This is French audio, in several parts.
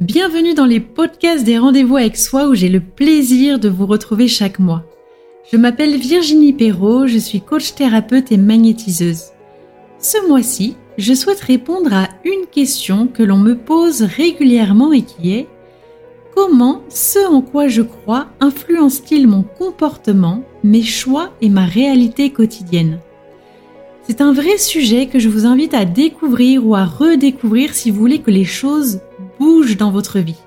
Bienvenue dans les podcasts des rendez-vous avec soi où j'ai le plaisir de vous retrouver chaque mois. Je m'appelle Virginie Perrault, je suis coach thérapeute et magnétiseuse. Ce mois-ci, je souhaite répondre à une question que l'on me pose régulièrement et qui est Comment ce en quoi je crois influence-t-il mon comportement, mes choix et ma réalité quotidienne? C'est un vrai sujet que je vous invite à découvrir ou à redécouvrir si vous voulez que les choses bougent dans votre vie.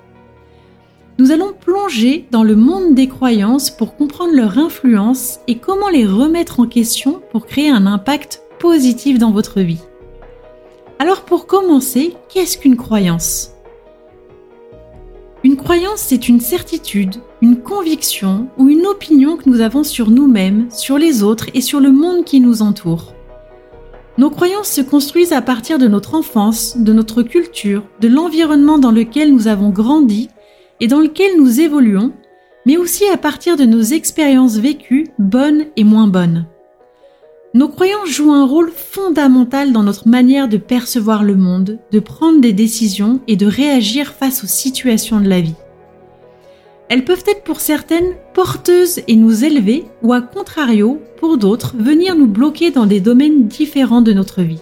Nous allons plonger dans le monde des croyances pour comprendre leur influence et comment les remettre en question pour créer un impact positif dans votre vie. Alors pour commencer, qu'est-ce qu'une croyance? Une croyance, c'est une certitude, une conviction ou une opinion que nous avons sur nous-mêmes, sur les autres et sur le monde qui nous entoure. Nos croyances se construisent à partir de notre enfance, de notre culture, de l'environnement dans lequel nous avons grandi et dans lequel nous évoluons, mais aussi à partir de nos expériences vécues, bonnes et moins bonnes. Nos croyances jouent un rôle fondamental dans notre manière de percevoir le monde, de prendre des décisions et de réagir face aux situations de la vie. Elles peuvent être pour certaines porteuses et nous élever, ou à contrario, pour d'autres, venir nous bloquer dans des domaines différents de notre vie.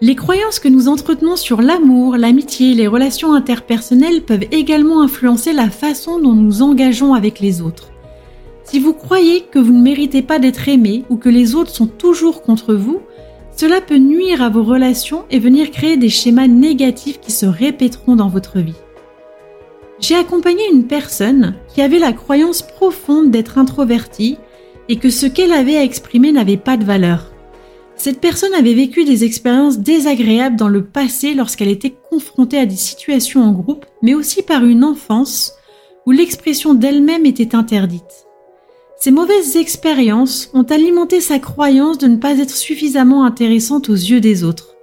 Les croyances que nous entretenons sur l'amour, l'amitié, les relations interpersonnelles peuvent également influencer la façon dont nous engageons avec les autres. Si vous croyez que vous ne méritez pas d'être aimé ou que les autres sont toujours contre vous, cela peut nuire à vos relations et venir créer des schémas négatifs qui se répéteront dans votre vie. J'ai accompagné une personne qui avait la croyance profonde d'être introvertie et que ce qu'elle avait à exprimer n'avait pas de valeur. Cette personne avait vécu des expériences désagréables dans le passé lorsqu'elle était confrontée à des situations en groupe, mais aussi par une enfance où l'expression d'elle-même était interdite. Ces mauvaises expériences ont alimenté sa croyance de ne pas être suffisamment intéressante aux yeux des autres.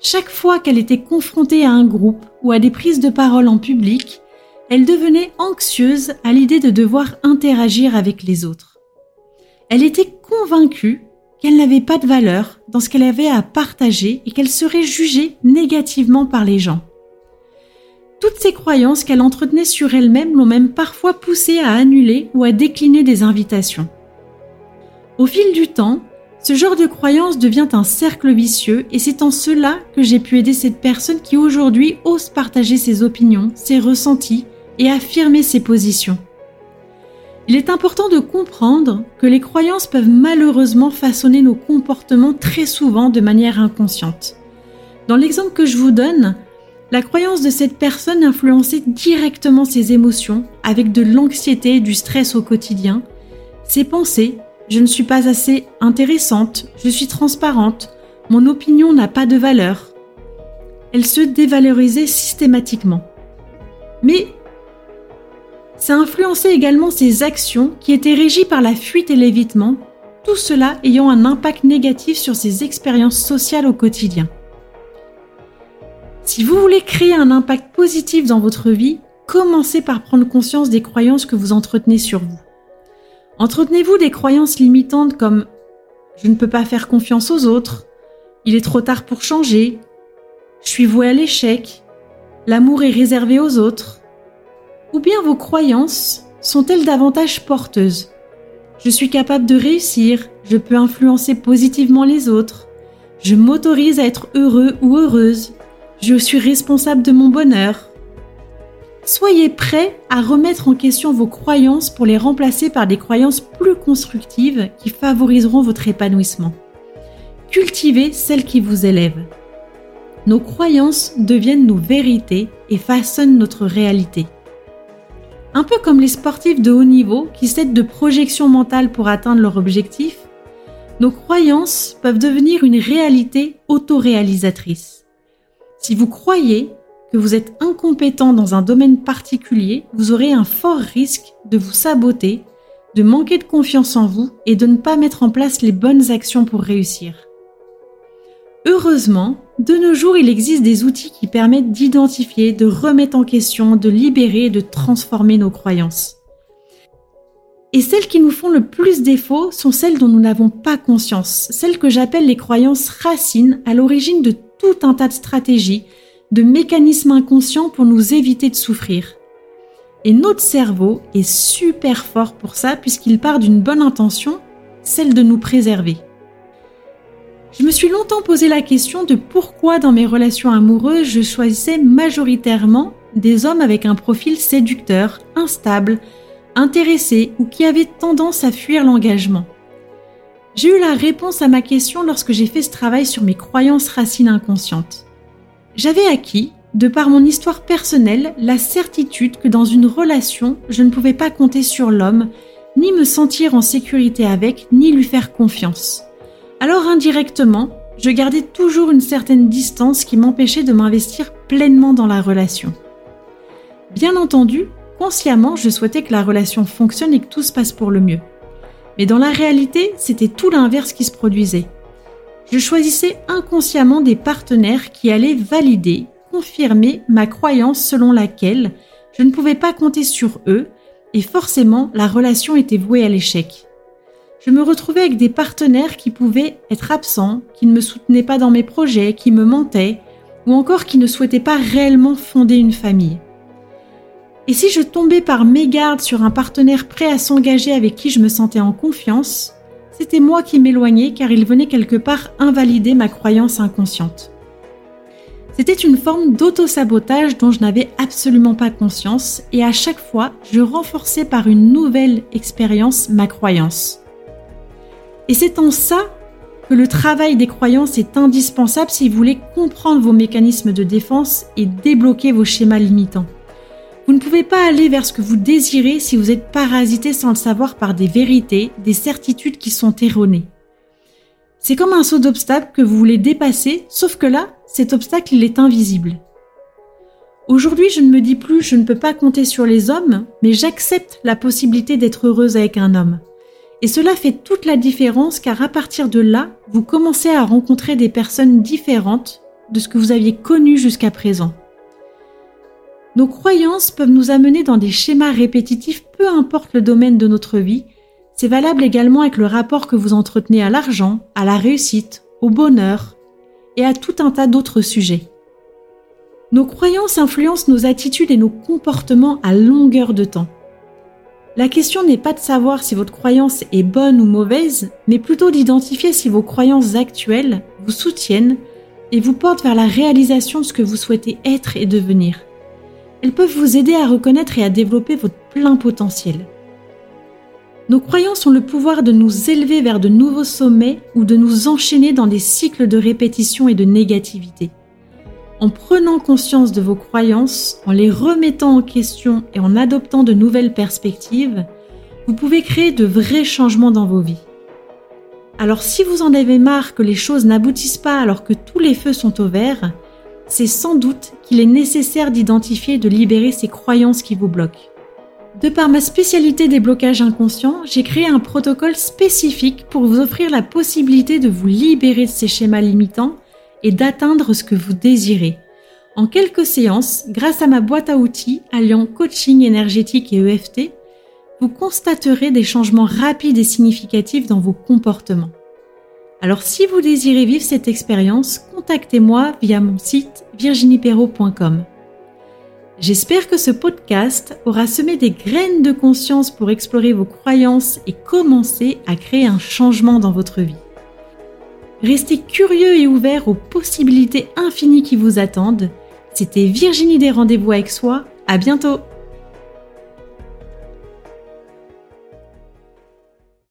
Chaque fois qu'elle était confrontée à un groupe ou à des prises de parole en public, elle devenait anxieuse à l'idée de devoir interagir avec les autres. Elle était convaincue qu'elle n'avait pas de valeur dans ce qu'elle avait à partager et qu'elle serait jugée négativement par les gens. Toutes ces croyances qu'elle entretenait sur elle-même l'ont même parfois poussée à annuler ou à décliner des invitations. Au fil du temps, ce genre de croyance devient un cercle vicieux et c'est en cela que j'ai pu aider cette personne qui aujourd'hui ose partager ses opinions, ses ressentis et affirmer ses positions. Il est important de comprendre que les croyances peuvent malheureusement façonner nos comportements très souvent de manière inconsciente. Dans l'exemple que je vous donne, la croyance de cette personne influençait directement ses émotions avec de l'anxiété et du stress au quotidien. Ses pensées, je ne suis pas assez intéressante, je suis transparente, mon opinion n'a pas de valeur. Elle se dévalorisait systématiquement. Mais ça influençait également ses actions qui étaient régies par la fuite et l'évitement, tout cela ayant un impact négatif sur ses expériences sociales au quotidien. Si vous voulez créer un impact positif dans votre vie, commencez par prendre conscience des croyances que vous entretenez sur vous. Entretenez-vous des croyances limitantes comme je ne peux pas faire confiance aux autres, il est trop tard pour changer, je suis voué à l'échec, l'amour est réservé aux autres, ou bien vos croyances sont-elles davantage porteuses? Je suis capable de réussir, je peux influencer positivement les autres, je m'autorise à être heureux ou heureuse, je suis responsable de mon bonheur. Soyez prêts à remettre en question vos croyances pour les remplacer par des croyances plus constructives qui favoriseront votre épanouissement. Cultivez celles qui vous élèvent. Nos croyances deviennent nos vérités et façonnent notre réalité. Un peu comme les sportifs de haut niveau qui cèdent de projections mentales pour atteindre leur objectif, nos croyances peuvent devenir une réalité autoréalisatrice. Si vous croyez que vous êtes incompétent dans un domaine particulier, vous aurez un fort risque de vous saboter, de manquer de confiance en vous et de ne pas mettre en place les bonnes actions pour réussir. Heureusement, de nos jours, il existe des outils qui permettent d'identifier, de remettre en question, de libérer de transformer nos croyances. Et celles qui nous font le plus défaut sont celles dont nous n'avons pas conscience, celles que j'appelle les croyances racines à l'origine de tout un tas de stratégies, de mécanismes inconscients pour nous éviter de souffrir. Et notre cerveau est super fort pour ça puisqu'il part d'une bonne intention, celle de nous préserver. Je me suis longtemps posé la question de pourquoi dans mes relations amoureuses je choisissais majoritairement des hommes avec un profil séducteur, instable, intéressé ou qui avaient tendance à fuir l'engagement. J'ai eu la réponse à ma question lorsque j'ai fait ce travail sur mes croyances racines inconscientes. J'avais acquis, de par mon histoire personnelle, la certitude que dans une relation, je ne pouvais pas compter sur l'homme, ni me sentir en sécurité avec, ni lui faire confiance. Alors indirectement, je gardais toujours une certaine distance qui m'empêchait de m'investir pleinement dans la relation. Bien entendu, consciemment, je souhaitais que la relation fonctionne et que tout se passe pour le mieux. Mais dans la réalité, c'était tout l'inverse qui se produisait. Je choisissais inconsciemment des partenaires qui allaient valider, confirmer ma croyance selon laquelle je ne pouvais pas compter sur eux et forcément la relation était vouée à l'échec. Je me retrouvais avec des partenaires qui pouvaient être absents, qui ne me soutenaient pas dans mes projets, qui me mentaient, ou encore qui ne souhaitaient pas réellement fonder une famille. Et si je tombais par mégarde sur un partenaire prêt à s'engager avec qui je me sentais en confiance, c'était moi qui m'éloignais car il venait quelque part invalider ma croyance inconsciente. C'était une forme d'auto-sabotage dont je n'avais absolument pas conscience et à chaque fois, je renforçais par une nouvelle expérience ma croyance. Et c'est en ça que le travail des croyances est indispensable si vous voulez comprendre vos mécanismes de défense et débloquer vos schémas limitants. Vous ne pouvez pas aller vers ce que vous désirez si vous êtes parasité sans le savoir par des vérités, des certitudes qui sont erronées. C'est comme un saut d'obstacle que vous voulez dépasser, sauf que là, cet obstacle, il est invisible. Aujourd'hui, je ne me dis plus je ne peux pas compter sur les hommes, mais j'accepte la possibilité d'être heureuse avec un homme. Et cela fait toute la différence car à partir de là, vous commencez à rencontrer des personnes différentes de ce que vous aviez connu jusqu'à présent. Nos croyances peuvent nous amener dans des schémas répétitifs, peu importe le domaine de notre vie. C'est valable également avec le rapport que vous entretenez à l'argent, à la réussite, au bonheur et à tout un tas d'autres sujets. Nos croyances influencent nos attitudes et nos comportements à longueur de temps. La question n'est pas de savoir si votre croyance est bonne ou mauvaise, mais plutôt d'identifier si vos croyances actuelles vous soutiennent et vous portent vers la réalisation de ce que vous souhaitez être et devenir. Elles peuvent vous aider à reconnaître et à développer votre plein potentiel. Nos croyances ont le pouvoir de nous élever vers de nouveaux sommets ou de nous enchaîner dans des cycles de répétition et de négativité. En prenant conscience de vos croyances, en les remettant en question et en adoptant de nouvelles perspectives, vous pouvez créer de vrais changements dans vos vies. Alors si vous en avez marre que les choses n'aboutissent pas alors que tous les feux sont au vert, c'est sans doute qu'il est nécessaire d'identifier et de libérer ces croyances qui vous bloquent. De par ma spécialité des blocages inconscients, j'ai créé un protocole spécifique pour vous offrir la possibilité de vous libérer de ces schémas limitants et d'atteindre ce que vous désirez. En quelques séances, grâce à ma boîte à outils alliant coaching énergétique et EFT, vous constaterez des changements rapides et significatifs dans vos comportements. Alors si vous désirez vivre cette expérience, contactez-moi via mon site virginiepero.com. J'espère que ce podcast aura semé des graines de conscience pour explorer vos croyances et commencer à créer un changement dans votre vie. Restez curieux et ouvert aux possibilités infinies qui vous attendent. C'était Virginie des rendez-vous avec soi. À bientôt!